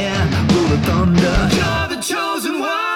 air, thunder. You're the chosen one.